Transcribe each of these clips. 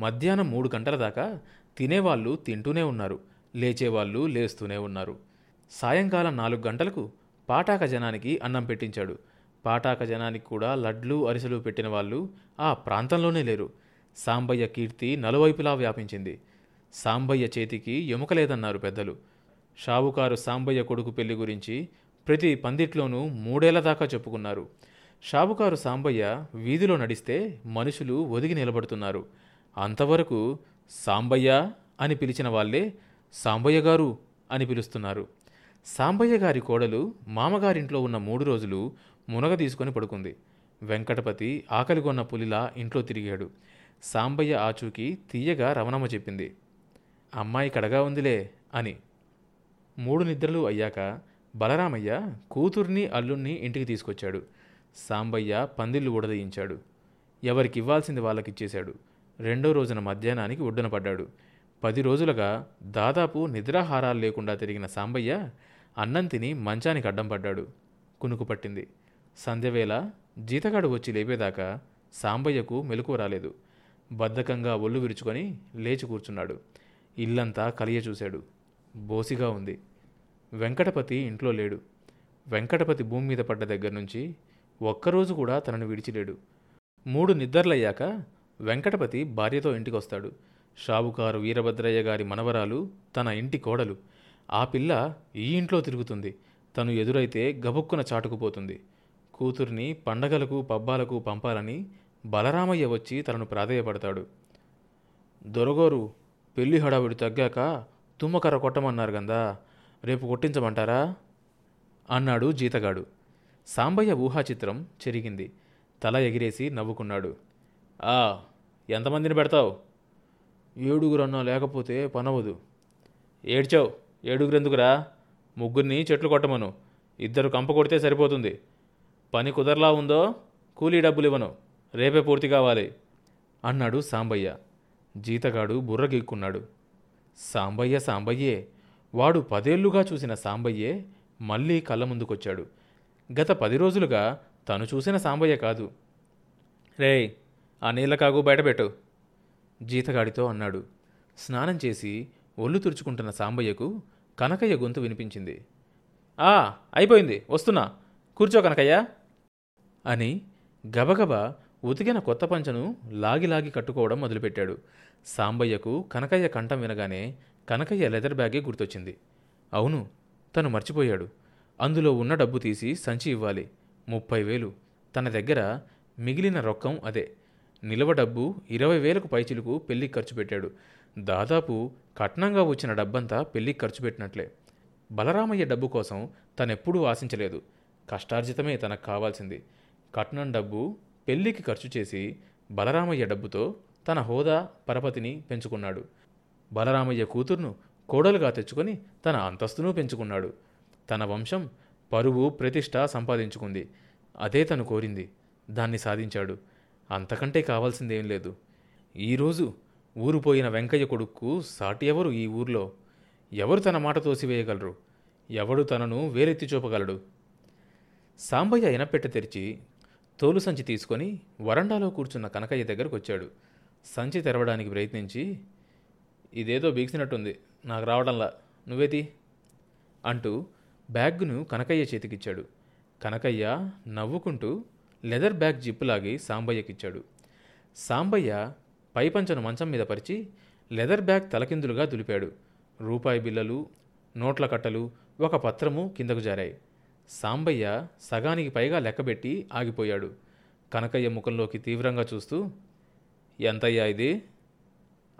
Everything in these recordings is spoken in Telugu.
మధ్యాహ్నం మూడు గంటల దాకా తినేవాళ్ళు తింటూనే ఉన్నారు లేచేవాళ్ళు లేస్తూనే ఉన్నారు. సాయంకాలం నాలుగు గంటలకు పాటాక జనానికి అన్నం పెట్టించాడు. పాటాక జనానికి కూడా లడ్లు అరిసెలు పెట్టిన వాళ్ళు ఆ ప్రాంతంలోనే లేరు. సాంబయ్య కీర్తి నలువైపులా వ్యాపించింది. సాంబయ్య చేతికి ఎముక లేదన్నారు పెద్దలు. షావుకారు సాంబయ్య కొడుకు పెళ్ళి గురించి ప్రతి పందిట్లోనూ మూడేళ్ళ దాకా చెప్పుకున్నారు. షావుకారు సాంబయ్య వీధిలో నడిస్తే మనుషులు ఒదిగి నిలబడుతున్నారు. అంతవరకు సాంబయ్య అని పిలిచిన వాళ్ళే సాంబయ్య గారు అని పిలుస్తున్నారు. సాంబయ్య గారి కోడలు మామగారింట్లో ఉన్న మూడు రోజులు మునగ తీసుకొని పడుకుంది. వెంకటపతి ఆకలిగొన్న పులిలా ఇంట్లో తిరిగాడు. సాంబయ్య ఆచూకి తీయగా రమణమ్మ చెప్పింది అమ్మాయి కడగా ఉందిలే అని. మూడు నిద్రలు అయ్యాక బలరామయ్య కూతుర్ని అల్లుణ్ణి ఇంటికి తీసుకొచ్చాడు. సాంబయ్య పందిళ్ళు ఊడదీయించాడు ఎవరికివ్వాల్సింది వాళ్ళకిచ్చేశాడు. రెండో రోజున మధ్యాహ్నానికి ఒడ్డున పడ్డాడు. పది రోజులుగా దాదాపు నిద్రాహారాలు లేకుండా తిరిగిన సాంబయ్య అన్నం తిని మంచానికి అడ్డం పడ్డాడు. కునుకు పట్టింది. సంధ్యవేళ జీతగాడు వచ్చి లేపేదాకా సాంబయ్యకు మెలకువ రాలేదు. బద్ధకంగా ఒళ్ళు విరుచుకొని లేచి కూర్చున్నాడు. ఇల్లంతా కలియ చూశాడు. బోసిగా ఉంది. వెంకటపతి ఇంట్లో లేడు. వెంకటపతి భూమి మీద పడ్డ దగ్గర నుంచి ఒక్కరోజు కూడా తనను విడిచిలేడు. మూడు నిద్రలయ్యాక వెంకటపతి భార్యతో ఇంటికొస్తాడు. షావుకారు వీరభద్రయ్య గారి మనవరాలు తన ఇంటి కోడలు. ఆ పిల్ల ఈ ఇంట్లో తిరుగుతుంది. తను ఎదురైతే గబుక్కున చాటుకుపోతుంది. కూతుర్ని పండగలకు పబ్బాలకు పంపాలని బలరామయ్య వచ్చి తనను ప్రాధేయపడతాడు. దొరగోరు పెళ్ళి హడావిడి తగ్గాక తుమ్మకర్ర కొట్టమన్నారు గందా రేపు కొట్టించమంటారా? అన్నాడు జీతగాడు. సాంబయ్య ఊహాచిత్రం చెరిగింది. తల ఎగిరేసి నవ్వుకున్నాడు. ఆ ఎంతమందిని పెడతావు? ఏడుగురు అన్నా లేకపోతే పనవదు. ఏడ్చావు? ఏడుగురెందుకురా? ముగ్గురిని చెట్లు కొట్టమను. ఇద్దరు కంప కొడితే సరిపోతుంది. పని కుదరలా ఉందో కూలీ డబ్బులు ఇవ్వను రేపే పూర్తి కావాలి. అన్నాడు సాంబయ్య. జీతగాడు బుర్ర గీక్కున్నాడు. సాంబయ్య సాంబయ్యే! వాడు పదేళ్ళుగా చూసిన సాంబయ్యే మళ్ళీ కళ్ళ ముందుకొచ్చాడు. గత పది రోజులుగా తను చూసిన సాంబయ్య కాదు. రేయ్! ఆ నీళ్ళ కాగు బయటపెట్టు. జీతగాడితో అన్నాడు. స్నానం చేసి ఒళ్ళు తుడుచుకుంటున్న సాంబయ్యకు కనకయ్య గొంతు వినిపించింది. ఆ అయిపోయింది. వస్తున్నా. కూర్చో కనకయ్య. అని గబగబా ఉతికిన కొత్త పంచను లాగి లాగి కట్టుకోవడం మొదలుపెట్టాడు. సాంబయ్యకు కనకయ్య కంఠం వినగానే కనకయ్య లెదర్ బ్యాగే గుర్తొచ్చింది. అవును తను మర్చిపోయాడు. అందులో ఉన్న డబ్బు తీసి సంచి ఇవ్వాలి. ముప్పై వేలు. తన దగ్గర మిగిలిన రొక్కం అదే. నిలవ డబ్బు ఇరవై వేలకు పైచిలుకు పెళ్ళికి ఖర్చు పెట్టాడు. దాదాపు కట్నంగా వచ్చిన డబ్బంతా పెళ్ళికి ఖర్చు పెట్టినట్లే. బలరామయ్య డబ్బు కోసం తనెప్పుడూ ఆశించలేదు. కష్టార్జితమే తనకు కావాల్సింది. కట్నం డబ్బు పెళ్ళికి ఖర్చు చేసి బలరామయ్య డబ్బుతో తన హోదా పరపతిని పెంచుకున్నాడు. బలరామయ్య కూతుర్ను కోడలుగా తెచ్చుకొని తన అంతస్తును పెంచుకున్నాడు. తన వంశం పరువు ప్రతిష్ట సంపాదించుకుంది. అదే తను కోరింది. దాన్ని సాధించాడు. అంతకంటే కావాల్సిందేం లేదు. ఈరోజు ఊరు పోయిన వెంకయ్య కొడుక్కు సాటి ఎవరు ఈ ఊర్లో? ఎవరు తన మాట తోసివేయగలరు? ఎవడు తనను వేరెత్తి చూపగలడు? సాంబయ్య ఇనపెట్ట తెరిచి తోలు సంచి తీసుకొని వరండాలో కూర్చున్న కనకయ్య దగ్గరకు వచ్చాడు. సంచి తెరవడానికి ప్రయత్నించి ఇదేదో బీక్సినట్టుంది నాకు రావడంలా నువ్వేది అంటూ బ్యాగ్ను కనకయ్య చేతికిచ్చాడు. కనకయ్య నవ్వుకుంటూ లెదర్ బ్యాగ్ జిప్పులాగి సాంబయ్యకిచ్చాడు. సాంబయ్య పైపంచను మంచం మీద పరిచి లెదర్ బ్యాగ్ తలకిందులుగా దులిపాడు. రూపాయి బిల్లలు నోట్ల కట్టలు ఒక పత్రము కిందకు జారాయి. సాంబయ్య సగానికి పైగా లెక్కబెట్టి ఆగిపోయాడు. కనకయ్య ముఖంలోకి తీవ్రంగా చూస్తూ ఎంతయ్యా ఇది?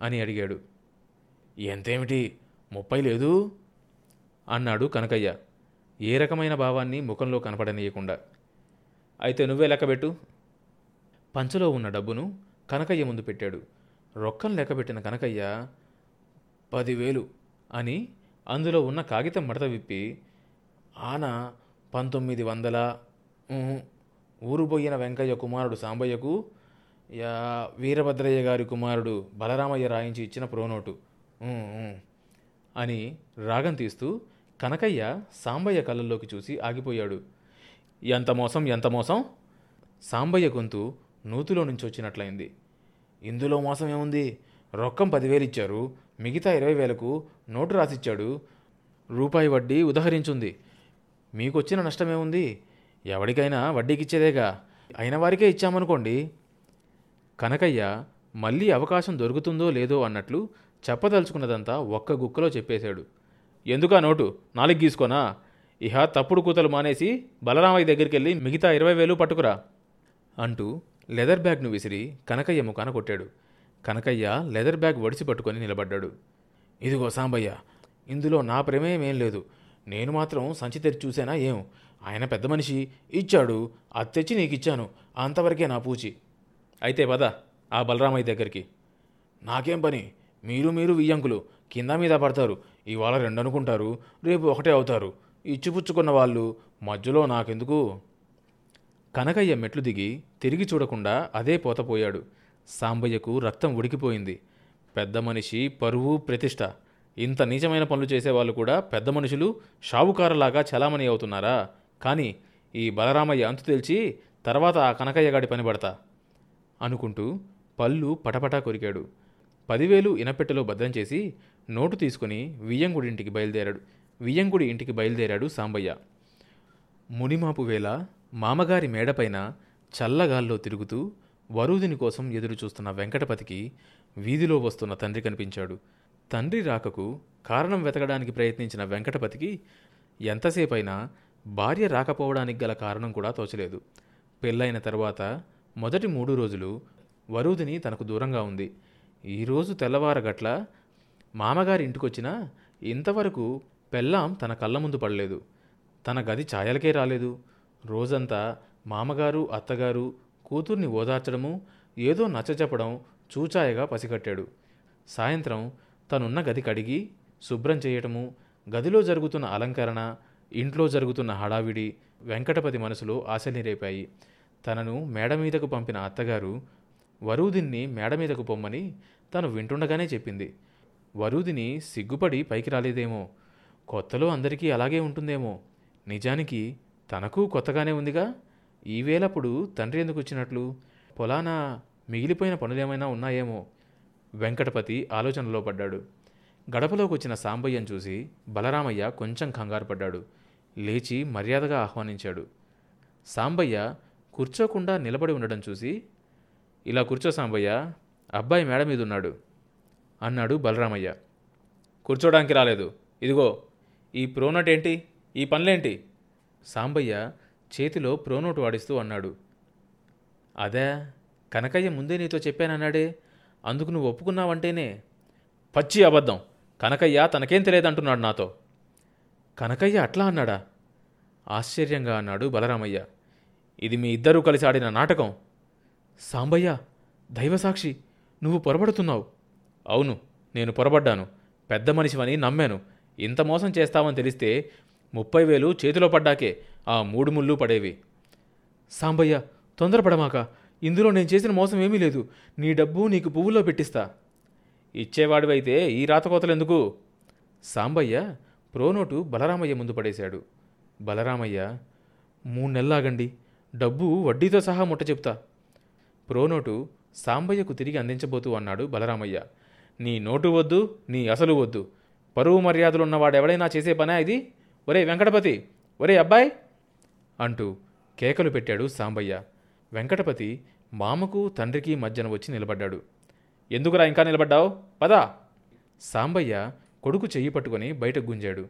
అని అడిగాడు. ఎంతేమిటి? ముప్పై లేదు? అన్నాడు కనకయ్య. ఏ రకమైన భావాన్ని ముఖంలో కనపడనీయకుండా. అయితే నువ్వే లెక్కబెట్టు పంచలో ఉన్న డబ్బును కనకయ్య ముందు పెట్టాడు. రొక్కం లెక్కబెట్టిన కనకయ్య పదివేలు అని అందులో ఉన్న కాగితం మడత విప్పి ఆన పంతొమ్మిది వందల ఊరుబోయిన వెంకయ్య కుమారుడు సాంబయ్యకు యా వీరభద్రయ్య గారి కుమారుడు బలరామయ్య రాయించి ఇచ్చిన ప్రోనోటు. అని రాగం తీస్తూ కనకయ్య సాంబయ్య కళ్ళల్లోకి చూసి ఆగిపోయాడు. ఎంత మోసం ఎంత మోసం? సాంబయ్య గొంతు నూతులో నుంచి వచ్చినట్లయింది. ఇందులో మోసం ఏముంది? రొక్కం పదివేలు ఇచ్చారు. మిగతా ఇరవై వేలకు నోటు రాసిచ్చాడు. రూపాయి వడ్డీ ఉదహరించుంది. మీకొచ్చిన నష్టమేముంది? ఎవరికైనా వడ్డీకిచ్చేదేగా. అయిన వారికే ఇచ్చామనుకోండి. కనకయ్య మళ్ళీ అవకాశం దొరుకుతుందో లేదో అన్నట్లు చెప్పదలుచుకున్నదంతా ఒక్క గుక్కలో చెప్పేశాడు. ఎందుకా నోటు? నాలుగు గీసుకోనా? ఇహ తప్పుడు కూతలు మానేసి బలరామయ్య దగ్గరికి వెళ్ళి మిగతా ఇరవై వేలు పట్టుకురా అంటూ లెదర్ బ్యాగ్ను విసిరి కనకయ్య ముఖాన కొట్టాడు. కనకయ్య లెదర్ బ్యాగ్ వడిసి పట్టుకొని నిలబడ్డాడు. ఇదిగో సాంబయ్య ఇందులో నా ప్రమేయం ఏం లేదు. నేను మాత్రం సంచి తెరిచి చూసానా ఏం? ఆయన పెద్ద మనిషి. ఇచ్చాడు. అది తెచ్చి నీకు ఇచ్చాను అంతవరకే నా పూచి. అయితే పద ఆ బలరామయ్య దగ్గరికి. నాకేం పని? మీరు మీరు వియ్యంకులు కింద మీద పడతారు. ఇవాళ రెండు అనుకుంటారు రేపు ఒకటే అవుతారు. ఇచ్చిపుచ్చుకున్న వాళ్ళు మధ్యలో నాకెందుకు? కనకయ్య మెట్లు దిగి తిరిగి చూడకుండా అదే పోతపోయాడు సాంబయ్యకు రక్తం ఉడికిపోయింది. పెద్ద మనిషి పరువు ప్రతిష్ట. ఇంత నీచమైన పనులు చేసేవాళ్ళు కూడా పెద్ద మనుషులు షావుకారులాగా చలామణి అవుతున్నారా? కానీ ఈ బలరామయ్య అంతు తేల్చి తర్వాత ఆ కనకయ్య గాడి అనుకుంటూ పళ్ళు పటపటా కొరికాడు. పదివేలు ఇనపెట్టెలో భద్రం చేసి నోటు తీసుకుని వియ్యంగుడింటికి బయలుదేరాడు. వియ్యంగుడి ఇంటికి బయలుదేరాడు సాంబయ్య. మునిమాపు వేళ మామగారి మేడపైన చల్లగాల్లో తిరుగుతూ వరూదిని కోసం ఎదురు చూస్తున్న వెంకటపతికి వీధిలో వస్తున్న తండ్రి కనిపించాడు. తండ్రి రాకకు కారణం వెతకడానికి ప్రయత్నించిన వెంకటపతికి ఎంతసేపైనా భార్య రాకపోవడానికి గల కారణం కూడా తోచలేదు. పెళ్ళైన తర్వాత మొదటి మూడు రోజులు వరూదిని తనకు దూరంగా ఉంది. ఈరోజు తెల్లవారగట్ల మామగారి ఇంటికొచ్చినా ఇంతవరకు పెళ్ళాం తన కళ్ళ ముందు పడలేదు. తన గది ఛాయలకే రాలేదు. రోజంతా మామగారు అత్తగారు కూతుర్ని ఓదార్చడము ఏదో నచ్చచెప్పడం చూచాయగా పసిగట్టాడు. సాయంత్రం తనున్న గది కడిగి శుభ్రం చేయటము గదిలో జరుగుతున్న అలంకరణ ఇంట్లో జరుగుతున్న హడావిడి వెంకటపతి మనసులో ఆశని రేపాయి. తనను మేడ మీదకు పంపిన అత్తగారు వరూదిన్ని మేడ మీదకు పొమ్మని తను వింటుండగానే చెప్పింది. వరూదిని సిగ్గుపడి పైకి రాలేదేమో కొత్తలో అందరికీ అలాగే ఉంటుందేమో. నిజానికి తనకు కొత్తగానే ఉందిగా? ఈవేళప్పుడు తండ్రి ఎందుకు వచ్చినట్లు? పొలానా మిగిలిపోయిన పనులేమైనా ఉన్నాయేమో? వెంకటపతి ఆలోచనలో పడ్డాడు. గడపలోకి వచ్చిన సాంబయ్యను చూసి బలరామయ్య కొంచెం కంగారు పడ్డాడు. లేచి మర్యాదగా ఆహ్వానించాడు. సాంబయ్య కూర్చోకుండా నిలబడి ఉండడం చూసి ఇలా కూర్చో సాంబయ్య అబ్బాయి మేడ మీద ఉన్నాడు అన్నాడు బలరామయ్య. కూర్చోడానికి రాలేదు. ఇదిగో ఈ ప్రోనోట్ ఏంటి ఈ పనులేంటి? సాంబయ్య చేతిలో ప్రోనోట్ వాడిస్తూ అన్నాడు. అదే కనకయ్య ముందే నీతో చెప్పానన్నాడే. అందుకు నువ్వు ఒప్పుకున్నావంటేనే. పచ్చి అబద్ధం. కనకయ్య తనకేం తెలియదంటున్నాడు నాతో. కనకయ్య అట్లా అన్నాడా? ఆశ్చర్యంగా అన్నాడు బలరామయ్య. ఇది మీ ఇద్దరూ కలిసి ఆడిన నాటకం. సాంబయ్య దైవసాక్షి నువ్వు పొరబడుతున్నావు. అవును నేను పొరబడ్డాను. పెద్ద మనిషివని నమ్మాను. ఇంత మోసం చేస్తామని తెలిస్తే ముప్పై వేలు చేతిలో పడ్డాకే ఆ మూడు ముళ్ళు పడేవి. సాంబయ్య తొందరపడమాక. ఇందులో నేను చేసిన మోసం ఏమీ లేదు. నీ డబ్బు నీకు పువ్వులో పెట్టిస్తా. ఇచ్చేవాడివైతే ఈ రాతకోతలు ఎందుకు? సాంబయ్య ప్రోనోటు బలరామయ్య ముందు పడేశాడు. బలరామయ్య మూడు నెలలాగండి. డబ్బు వడ్డీతో సహా ముట్ట చెప్తా. ప్రోనోటు సాంబయ్యకు తిరిగి అందించబోతూ అన్నాడు బలరామయ్య. నీ నోటు వద్దు నీ అసలు వద్దు. పరువు మర్యాదలున్నవాడెవడైనా చేసే పనా ఇది? ఒరే వెంకటపతి ఒరే అబ్బాయ్! అంటూ కేకలు పెట్టాడు సాంబయ్య. వెంకటపతి మామకు తండ్రికి మధ్యన వచ్చి నిలబడ్డాడు. ఎందుకురా ఇంకా నిలబడ్డావు? పదా! సాంబయ్య కొడుకు చెయ్యి పట్టుకొని బయట గుంజాడు.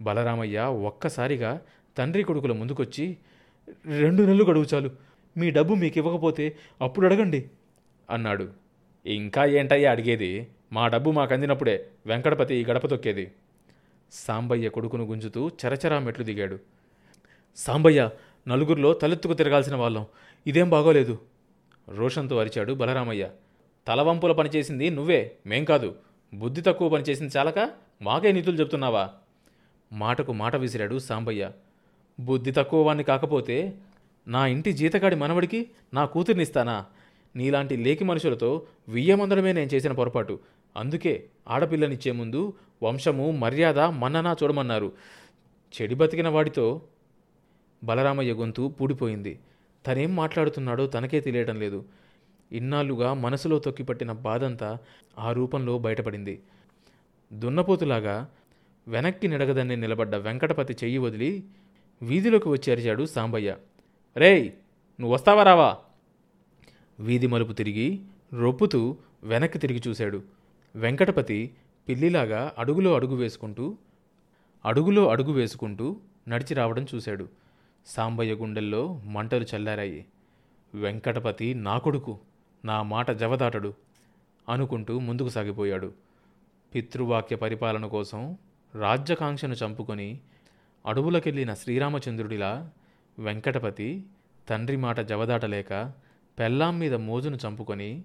బలరామయ్య ఒక్కసారిగా తండ్రి కొడుకుల ముందుకొచ్చి రెండు నెలలు గడువు చాలు. మీ డబ్బు మీకు ఇవ్వకపోతే అప్పుడు అడగండి అన్నాడు. ఇంకా ఏంటయ్యా అడిగేది? మా డబ్బు మాకు అందినప్పుడే వెంకటపతి ఈ గడప తొక్కేది. సాంబయ్య కొడుకును గుంజుతూ చరచరా మెట్లు దిగాడు. సాంబయ్య నలుగురిలో తలెత్తుకు తిరగాల్సిన వాళ్ళం. ఇదేం బాగోలేదు. రోషన్తో అరిచాడు బలరామయ్య. తలవంపుల పనిచేసింది నువ్వే మేం కాదు. బుద్ధి తక్కువ పనిచేసింది చాలక మాకే నీతులు చెప్తున్నావా? మాటకు మాట విసిరాడు సాంబయ్య. బుద్ధి తక్కువ వాణ్ణి కాకపోతే నా ఇంటి జీతగాడి మనవడికి నా కూతుర్నిస్తానా? నీలాంటి లేకి మనుషులతో వియ్యమందడమే నేను చేసిన పొరపాటు. అందుకే ఆడపిల్లనిచ్చే ముందు వంశము మర్యాద మన్ననా చూడమన్నారు. చెడి బతికిన వాడితో బలరామయ్య గొంతు పూడిపోయింది. తనేం మాట్లాడుతున్నాడో తనకే తెలియటం లేదు. ఇన్నాళ్ళుగా మనసులో తొక్కిపట్టిన బాధంతా ఆ రూపంలో బయటపడింది. దున్నపోతులాగా వెనక్కి నిడగదన్నే నిలబడ్డ వెంకటపతి చెయ్యి వదిలి వీధిలోకి వచ్చి అరిచాడు సాంబయ్య. రేయ్ నువ్వు వస్తావా రావా? వీధి మలుపు తిరిగి రొప్పుతూ వెనక్కి తిరిగి చూశాడు. వెంకటపతి పిల్లిలాగా అడుగులో అడుగు వేసుకుంటూ అడుగులో అడుగు వేసుకుంటూ నడిచి రావడం చూశాడు. సాంబయ్య గుండెల్లో మంటలు చల్లారాయి. వెంకటపతి నా కొడుకు నా మాట జవదాటడు అనుకుంటూ ముందుకు సాగిపోయాడు. పితృవాక్య పరిపాలన కోసం రాజ్యకాంక్షను చంపుకొని అడవులకెళ్ళిన శ్రీరామచంద్రుడిలా వెంకటపతి తండ్రి మాట జవదాటలేక పెళ్ళాం మీద మోజును చంపుకొని